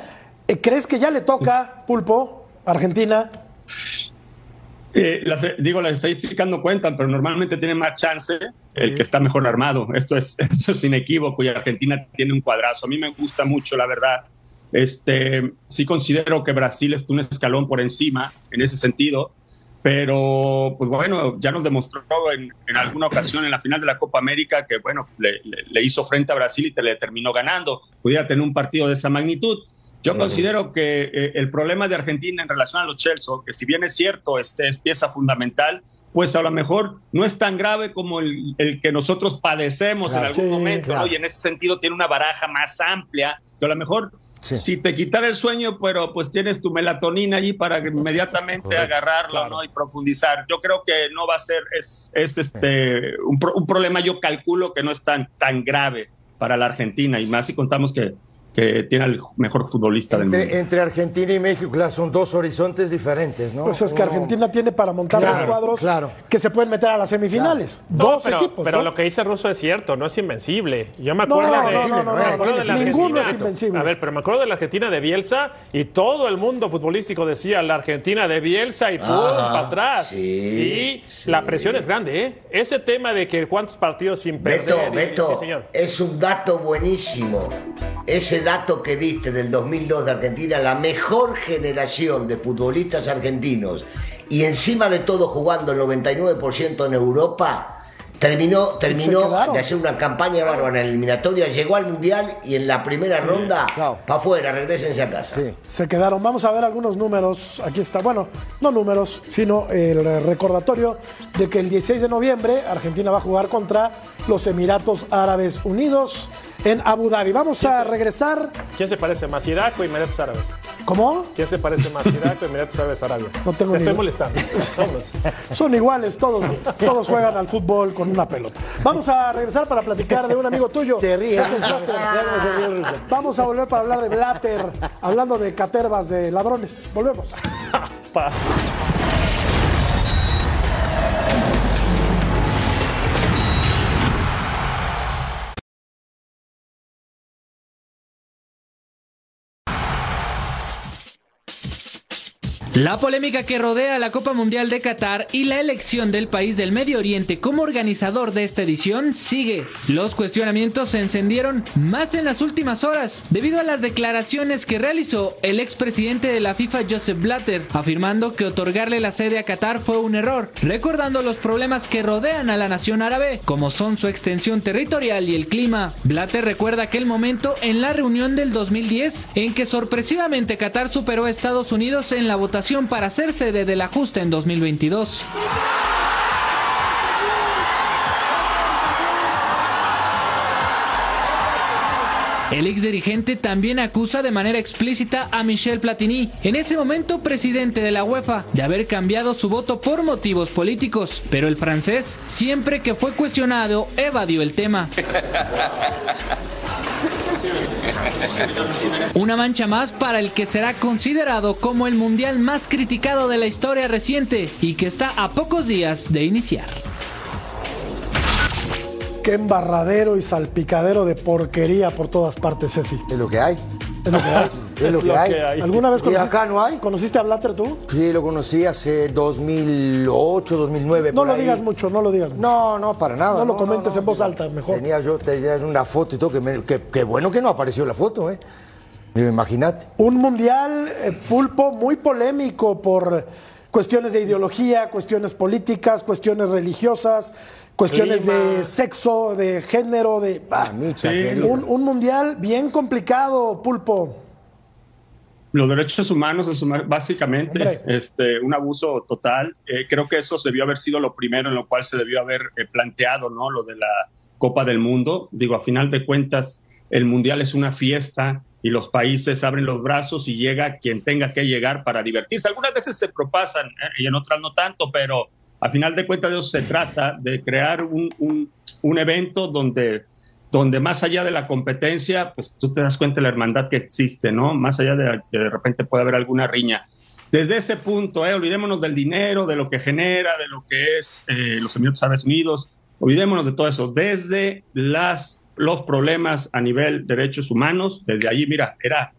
Eh, ¿Crees que ya le toca, Pulpo, a Argentina? Eh, las- digo, las estadísticas no cuentan, pero normalmente tiene más chance el que está mejor armado. Esto es, <laughs> esto es inequívoco y Argentina tiene un cuadrazo. A mí me gusta mucho, la verdad. Este, sí considero que Brasil está un escalón por encima en ese sentido, pero pues bueno, ya nos demostró en, en alguna ocasión en la final de la Copa América que bueno, le, le- le hizo frente a Brasil y te le terminó ganando. Pudiera tener un partido de esa magnitud. Yo Claro. considero que eh, el problema de Argentina en relación a los Chelsea, que si bien es cierto, este es pieza fundamental, pues a lo mejor no es tan grave como el, el que nosotros padecemos Claro. en algún Sí, momento, ¿no? claro. y en ese sentido tiene una baraja más amplia, que a lo mejor si te quitara el sueño, pero pues tienes tu melatonina allí para inmediatamente agarrarlo ¿no? y profundizar. Yo creo que no va a ser, es, es este un, pro- un problema, yo calculo que no es tan, tan grave para la Argentina, y más si contamos que, que tiene al mejor futbolista del mundo. Entre, Argentina y México, claro, son dos horizontes diferentes, ¿no? Pues es que Uno- Argentina tiene para montar Claro, los cuadros claro. que se pueden meter a las semifinales. Dos pero, equipos. pero ¿no? lo que dice Russo es cierto, no es invencible. Yo me acuerdo no, de, no, de la ninguno es invencible. A ver, pero me acuerdo de la Argentina de Bielsa y todo el mundo futbolístico decía la Argentina de Bielsa y pum, Ajá, para atrás. sí, y la presión es grande, ¿eh? Ese tema de que cuántos partidos sin perder. Beto, y- Beto, sí, señor. es un dato buenísimo. Ese dato que diste del 2002 de Argentina, la mejor generación de futbolistas argentinos y encima de todo jugando el 99% en Europa, terminó, terminó de hacer una campaña bárbara en la eliminatoria, llegó al Mundial y en la primera ronda, para afuera, regresense a casa. Se quedaron. Vamos a ver algunos números. Aquí está. Bueno, no números, sino el recordatorio de que el 16 de noviembre Argentina va a jugar contra los Emiratos Árabes Unidos en Abu Dhabi. Vamos a regresar. ¿Quién se parece más, Irak o Emiratos Árabes? ¿Cómo? ¿Quién se parece más, Irak o Emiratos Árabes Arabia? No tengo Te ni estoy idea. molestando. Vámonos. <laughs> Son iguales, todos, todos juegan al fútbol con una pelota. Vamos a regresar para platicar de un amigo tuyo. Se ríe. Jesús Blatter. Ya no se ríe, Russo. Vamos a volver para hablar de Blatter, hablando de catervas de ladrones. Volvemos. La polémica que rodea la Copa Mundial de Qatar y la elección del país del Medio Oriente como organizador de esta edición sigue. Los cuestionamientos se encendieron más en las últimas horas debido a las declaraciones que realizó el expresidente de la FIFA Joseph Blatter, afirmando que otorgarle la sede a Qatar fue un error, recordando los problemas que rodean a la nación árabe, como son su extensión territorial y el clima. Blatter recuerda aquel momento en la reunión del 2010 en que sorpresivamente Qatar superó a Estados Unidos en la votación para ser sede del ajuste en 2022. El ex dirigente también acusa de manera explícita a Michel Platini, en ese momento presidente de la UEFA, de haber cambiado su voto por motivos políticos, pero el francés, siempre que fue cuestionado, evadió el tema. <laughs> Una mancha más para el que será considerado como el mundial más criticado de la historia reciente y que está a pocos días de iniciar. Qué embarradero y salpicadero de porquería por todas partes, Ceci. Es lo que hay. Es lo que hay. <laughs> Es lo que hay. ¿Alguna vez ¿Y conociste, acá no hay? conociste a Blatter tú? Sí, lo conocí hace 2008, 2009. No por lo ahí. digas mucho, no lo digas mucho. No, no, para nada. No lo comentes en voz alta, mejor. Tenía yo tenía una foto y todo, que, me- que- que bueno que no apareció la foto, ¿eh? Imagínate. Un mundial eh, pulpo muy polémico por cuestiones de ideología, cuestiones políticas, cuestiones religiosas, cuestiones Clima. de sexo, de género, de ah, Sí. un, un mundial bien complicado, pulpo. Los derechos humanos es básicamente Hombre. este, un abuso total. Eh, creo que eso debió haber sido lo primero en lo cual se debió haber eh, planteado, ¿no? Lo de la Copa del Mundo. Digo, a final de cuentas, el Mundial es una fiesta y los países abren los brazos y llega quien tenga que llegar para divertirse. Algunas veces se propasan eh, y en otras no tanto, pero a final de cuentas de se trata, de crear un, un- un evento donde donde más allá de la competencia, pues tú te das cuenta de la hermandad que existe, ¿no? Más allá de que de repente puede haber alguna riña. Desde ese punto, ¿eh? olvidémonos del dinero, de lo que genera, de lo que es eh, los Emiratos Árabes Unidos, olvidémonos de todo eso. Desde las, los problemas a nivel derechos humanos, desde allí, mira, era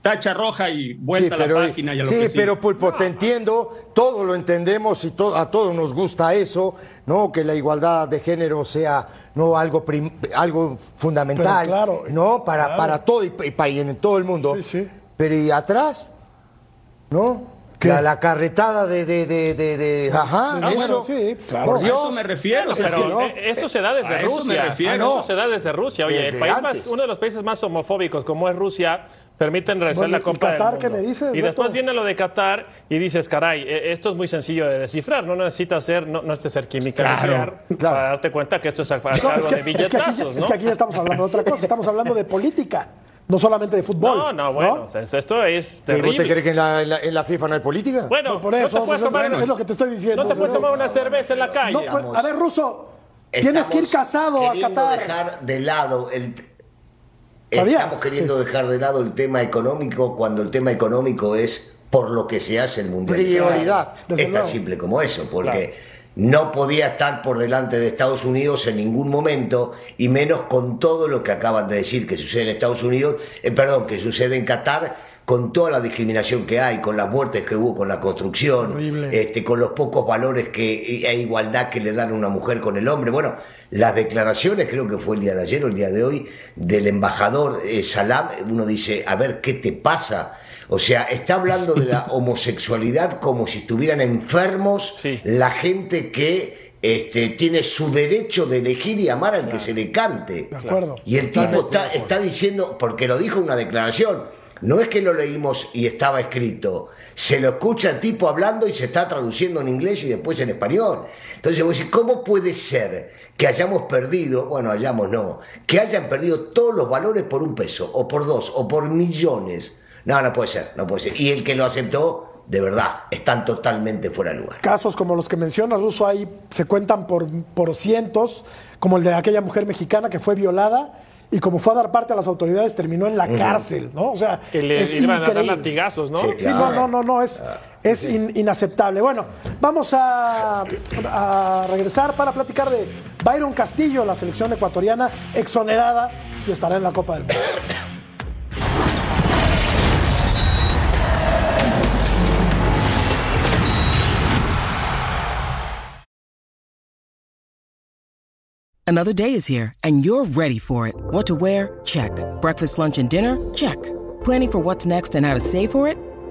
tacha roja y vuelta a la página y a lo sí, que pero Pulpo, te entiendo, todo lo entendemos y to- a todos nos gusta eso, ¿no? Que la igualdad de género sea no algo, prim- algo fundamental, claro, ¿no? Para, claro. para todo y, y para y en todo el mundo. Sí, sí. Pero ¿y atrás? ¿No? La, la carretada de, de, de, de, de- ajá, No, eso. bueno, sí, claro. Por A Dios. eso me refiero, Pero pero ¿no? eh, eso se da desde A eso me Rusia. refiero. Ah, no, Eso se da desde Rusia. Oye, el país más, uno de los países más homofóbicos como es Rusia permiten realizar Bueno, la ¿y Copa del Qatar Mundo. qué me dices, y después viene lo de Qatar y dices, caray, eh, esto es muy sencillo de descifrar. No necesitas ser, no, no necesitas ser química Claro, nuclear claro. para darte cuenta que esto es, algo No, es, que, de es que aquí, billetazos, es ¿no? que aquí ya estamos hablando de otra cosa, estamos hablando de política, no solamente de fútbol. No, no, bueno, o sea, esto- es ¿Y ¿Vos te terrible. crees que en la, en la- en la FIFA no hay política? Bueno, Por eso, no te puedes tomar, es lo que te estoy diciendo. no te puedes tomar una cerveza en la calle. No, pues, a ver, Ruso, tienes que ir casado a Qatar. dejar de lado el, ¿Sabías? estamos queriendo dejar de lado el tema económico cuando el tema económico es por lo que se hace el mundial. Prioridad. Es tan simple como eso, porque no podía estar por delante de Estados Unidos en ningún momento, y menos con todo lo que acaban de decir que sucede en Estados Unidos, eh, perdón, que sucede en Qatar, con toda la discriminación que hay, con las muertes que hubo con la construcción, Horrible. este, con los pocos valores que, e igualdad que le dan a una mujer con el hombre. Bueno, las declaraciones, creo que fue el día de ayer o el día de hoy, del embajador eh, Salam, uno dice, a ver, ¿qué te pasa? O sea, está hablando de la <laughs> homosexualidad como si estuvieran enfermos la gente que este, tiene su derecho de elegir y amar al que se le cante. De acuerdo. Y el tipo está, está diciendo, porque lo dijo en una declaración, no es que lo leímos y estaba escrito, se lo escucha el tipo hablando y se está traduciendo en inglés y después en español. Entonces vos decís, ¿cómo puede ser que hayamos perdido, bueno, hayamos no, que hayan perdido todos los valores por un peso, o por dos, o por millones? No, no puede ser, no puede ser. Y el que lo aceptó, de verdad, están totalmente fuera de lugar. Casos como los que menciona Russo ahí se cuentan por, por cientos, como el de aquella mujer mexicana que fue violada y como fue a dar parte a las autoridades terminó en la cárcel, ¿no? O sea, Y le es iban a dar latigazos, ¿no? Sí, no, no, no, no, es, es in- inaceptable. Bueno, vamos a, a regresar para platicar de Byron Castillo, la selección ecuatoriana exonerada y estará en la Copa del Mundo. Another day is here, and you're ready for it. What to wear? Check. Breakfast, lunch, and dinner? Check. Planning for what's next and how to save for it?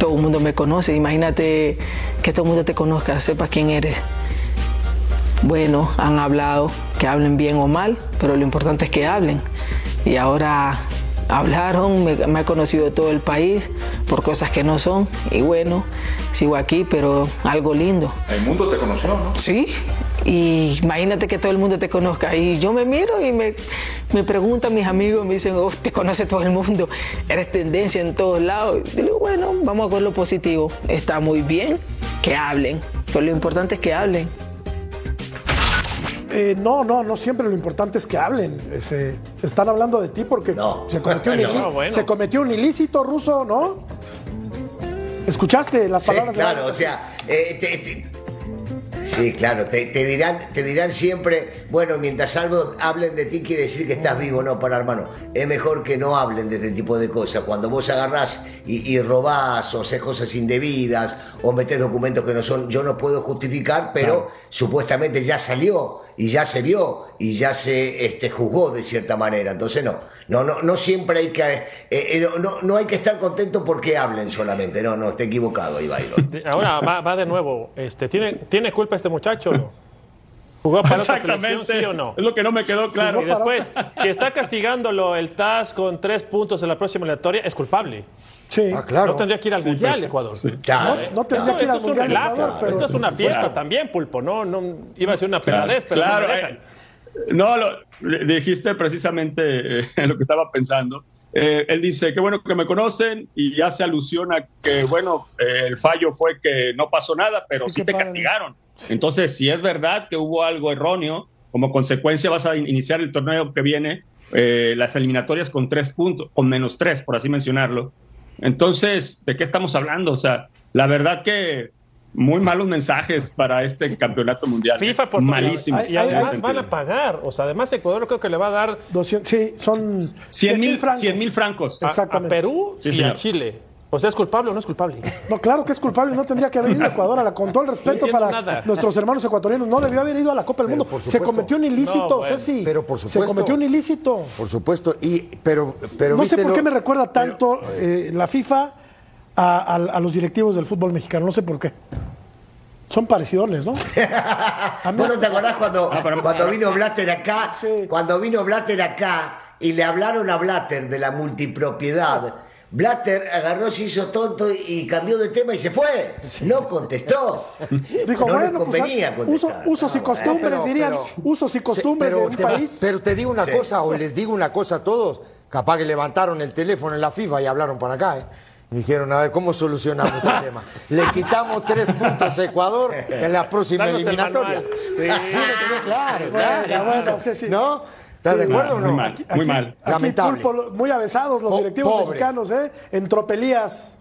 Todo el mundo me conoce, imagínate que todo el mundo te conozca, sepa quién eres. Bueno, han hablado, que hablen bien o mal, pero lo importante es que hablen. Y ahora hablaron, me, me ha conocido todo el país por cosas que no son. Y bueno, sigo aquí, pero algo lindo. El mundo te conoció, ¿no? Sí, y imagínate que todo el mundo te conozca. Y yo me miro y me, me preguntan mis amigos, me dicen, oh, te conoce todo el mundo, eres tendencia en todos lados. Y digo, bueno, vamos a ver lo positivo. Está muy bien que hablen, pero lo importante es que hablen. Eh, no, no, no siempre lo importante es que hablen. Se, se están hablando de ti porque se, cometió un <laughs> No, ilí- bueno. se cometió un ilícito ruso, ¿no? ¿Escuchaste las Sí, palabras de claro, Byron o sea, eh, te- te- sí, claro, te, te dirán, te dirán siempre, bueno, mientras algo hablen de ti quiere decir que estás vivo, no, para hermano, es mejor que no hablen de este tipo de cosas. Cuando vos agarrás y, y robás o haces cosas indebidas o metés documentos que no son, yo no puedo justificar, pero supuestamente ya salió y ya se vio y ya se este, juzgó de cierta manera. Entonces no, no, no, no siempre hay que, eh, eh, no- no, hay que estar contento porque hablen solamente. No, no, está equivocado. De- Ahora va, va de nuevo. Este, ¿tiene, ¿Tiene culpa este muchacho o no? ¿Jugó para otra selección, sí o no? Es lo que no me quedó claro. Y después, si está castigándolo el TAS con tres puntos en la próxima eliminatoria, es culpable. Sí. No tendría que ir al Sí, Mundial, pero- Ecuador. Claro. No, no tendría que ir esto al es un Mundial, relajo. Ecuador, pero esto es una fiesta también, Pulpo. No, no, iba a ser una peladez, pero claro, no me dejan. eh, no, lo, dijiste precisamente eh, <laughs> lo que estaba pensando. Eh, él dice que bueno que me conocen y hace alusión a que bueno eh, el fallo fue que no pasó nada, pero Sí, sí, qué te padre. castigaron. Entonces, si es verdad que hubo algo erróneo, como consecuencia vas a in- iniciar el torneo que viene, las eliminatorias con tres puntos, con menos tres, por así mencionarlo. Entonces, ¿de qué estamos hablando? O sea, la verdad que muy malos mensajes para este campeonato mundial. FIFA por malísimos. Y además van a pagar. O sea, además Ecuador creo que le va a dar 200, sí, son 100 mil francos. 100 mil francos. a, a. Perú Sí, y a. Chile. O sea, ¿es culpable o no es culpable? No, claro que es culpable, no tendría que haber ido a Ecuador, a la, con todo el respeto para nada. nuestros hermanos ecuatorianos, no debió haber ido a la Copa del Mundo. por Se cometió un ilícito, No, bueno. Ceci. Pero por Se supuesto. cometió un ilícito. Por supuesto, y pero pero no sé por lo- qué me recuerda tanto eh, la FIFA a, a- a los directivos del fútbol mexicano, no sé por qué. Son parecidones, ¿no? <laughs> ¿Vos no te acordás cuando, Ah, cuando vino Blatter acá? Cuando vino Blatter acá y le hablaron a Blatter de la multipropiedad. Blatter agarró, se hizo tonto y cambió de tema y se fue. No contestó. <laughs> Dijo, no le bueno, pues, convenía uso- contestar. usos y costumbres, pero- dirían. pero- usos y costumbres pero de un te, país. Pero te digo una Sí. cosa, o les digo una cosa a todos. Capaz que levantaron el teléfono en la FIFA y hablaron para acá, ¿eh? Dijeron, a ver, ¿cómo solucionamos este <laughs> tema? Le quitamos tres puntos a Ecuador en la próxima Danos el eliminatoria. Sí, me quedó claro, claro. bueno, sí, sí. ¿No? ¿Estás de Sí. acuerdo o no? Muy mal, muy mal. Aquí, Lamentable. Pulpo, muy avesados los Po- directivos pobre. mexicanos, ¿eh? En tropelías.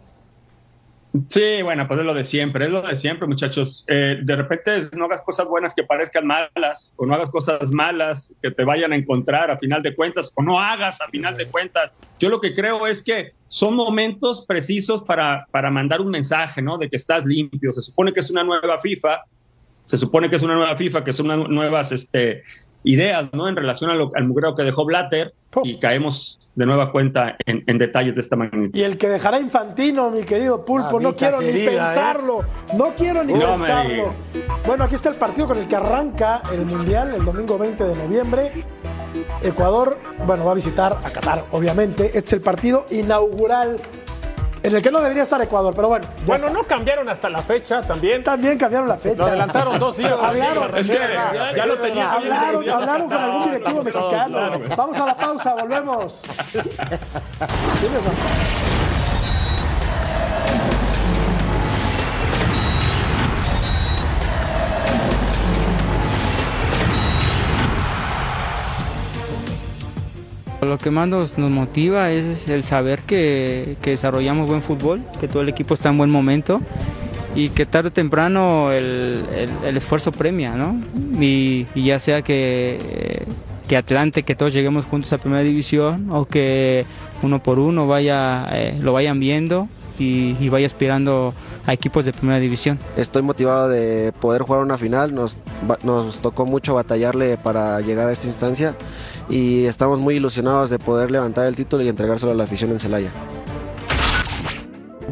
Sí, bueno, pues es lo de siempre, es lo de siempre, muchachos. Eh, de repente no hagas cosas buenas que parezcan malas, o no hagas cosas malas que te vayan a encontrar a final de cuentas, o no hagas a final de cuentas. Yo lo que creo es que son momentos precisos para, para mandar un mensaje, ¿no? De que estás limpio. Se supone que es una nueva FIFA, se supone que es una nueva FIFA, que son unas nuevas este, ideas, ¿no? En relación a lo- al mugreo que dejó Blatter, y caemos de nueva cuenta en, en detalles de esta magnitud. Y el que dejará Infantino, mi querido Pulpo, no quiero ni querida, ¿eh? pensarlo. No quiero ni No pensarlo. Bueno, aquí está el partido con el que arranca el Mundial el domingo 20 de noviembre. Ecuador, bueno, va a visitar a Qatar, obviamente. Este es el partido inaugural en el que no debería estar Ecuador, pero bueno. Bueno, está. no cambiaron hasta la fecha también. También cambiaron la fecha. Lo adelantaron dos días. Hablaron, Es que ya lo hablaron, hablaron con algún directivo mexicano. claro. Vamos a la pausa, volvemos. <laughs> Lo que más nos, motiva es el saber que, desarrollamos buen fútbol, que todo el equipo está en buen momento y que tarde o temprano el, esfuerzo premia, ¿no? Y, ya sea que, que Atlante, que todos lleguemos juntos a Primera División o que uno por uno vaya, eh, lo vayan viendo y, y vaya aspirando a equipos de Primera División. Estoy motivado de poder jugar una final. Nos tocó mucho batallarle para llegar a esta instancia y estamos muy ilusionados de poder levantar el título y entregárselo a la afición en Celaya.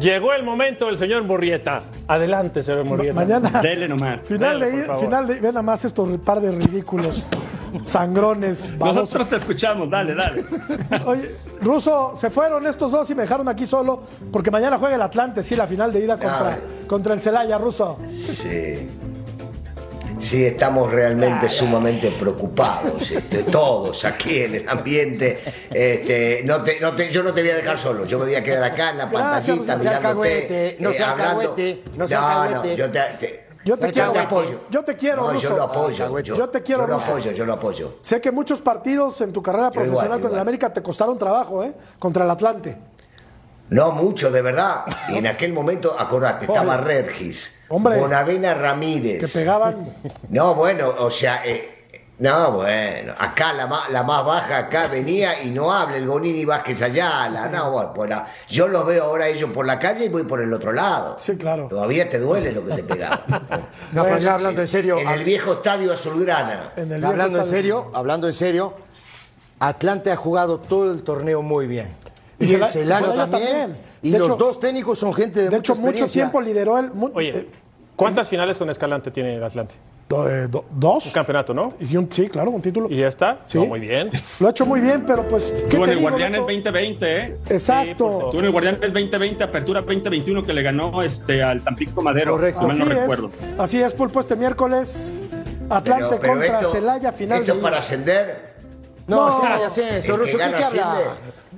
Llegó el momento del señor Murrieta. Adelante, señor Murrieta. mañana- Dele nomás. Final de, final de, ven nada más estos par de ridículos, <laughs> sangrones, babosos. Nosotros te escuchamos, dale, dale. <laughs> Oye, Ruso, se fueron estos dos y me dejaron aquí solo porque mañana juega el Atlante, sí, la final de ida contra, contra el Celaya, Ruso. Sí. Sí, estamos realmente sumamente preocupados, este, todos aquí en el ambiente. Este, no te, no te- yo no te voy a dejar solo, yo me voy a quedar acá en la pantallita no sea mirándote, alcahuete, no sea alcahuete, no sea No, no, alcahuete. yo te, te- Yo te quiero, te apoyo. Yo te quiero, No, Ruso. yo lo apoyo. Yo te quiero, yo lo Ruso. apoyo, yo lo apoyo. Sé que muchos partidos en tu carrera Yo profesional igual, con el. América te costaron trabajo, ¿eh? Contra el Atlante. No mucho, de verdad. Y en <laughs> aquel momento, acordate, estaba. Regis, Hombre. Bonavena Ramírez. Que pegaban. <laughs> No, bueno, o sea, eh, no, bueno, acá la, ma- la más baja acá venía y no habla el Gonini Vázquez Ayala, no, <laughs> bueno, pues la- yo los veo ahora ellos por la calle y voy por el otro lado. Sí, claro. Todavía te duele lo que te pegaban. No, pero ya hablando en serio, En el viejo estadio Azulgrana. En el viejo hablando en serio, hablando en serio, Atlante ha jugado todo el torneo muy bien. Y Y, Cela- el Celaya Celaya también. también. Y De los hecho- dos técnicos son gente de, De mucha hecho, mucho tiempo lideró el. mu- Oye, eh, ¿cuántas finales con Escalante tiene el Atlante? do- eh, do- ¿Dos? Un campeonato, ¿no? Y sí, un- sí, claro, un título. ¿Y ya está? Sí. No, muy bien. Lo ha hecho muy bien, pero pues. ¿qué Estuvo en el Guardianes Beto? 2020, ¿eh? Exacto. Estuvo en el Guardianes 2020, Apertura 2021, que le ganó este, al Tampico Madero, Correcto. si mal Así no es. recuerdo. Así es, Pulpo, este miércoles. Atlante Pero- pero contra esto- Celaya, final Esto de para ascender. No, No, ascenso, el que Russo, ¿qué habla?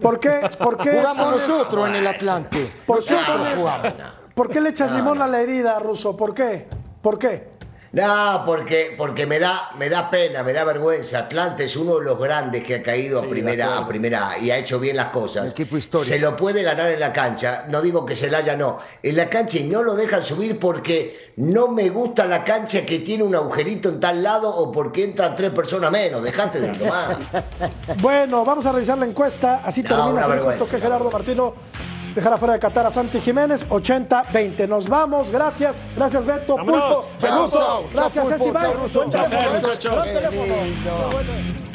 ¿Por qué? ¿Por qué? Jugamos pones- nosotros en el Atlante. ¿Por qué, Nosotros pones- jugamos. ¿Por qué le echas limón a la herida, Ruso? ¿Por qué? ¿Por qué? No, porque, porque me, da, me da pena, me da vergüenza. Atlante es uno de los grandes que ha caído a, primera, a primera y ha hecho bien las cosas. Equipo histórico. Se lo puede ganar en la cancha. No digo que Celaya no. En la cancha y no lo dejan subir porque no me gusta la cancha que tiene un agujerito en tal lado o porque entran tres personas menos. Dejaste de <laughs> tomar. Bueno, vamos a revisar la encuesta. Así No, termina. justo que Gerardo Martino dejara fuera de Qatar a Santi Jiménez. 80-20. Nos vamos. Gracias. Gracias, Beto. Vámonos. Pulpo. Chao, Ruso. chao, Gracias, Ceci. Bye. Buen teléfono,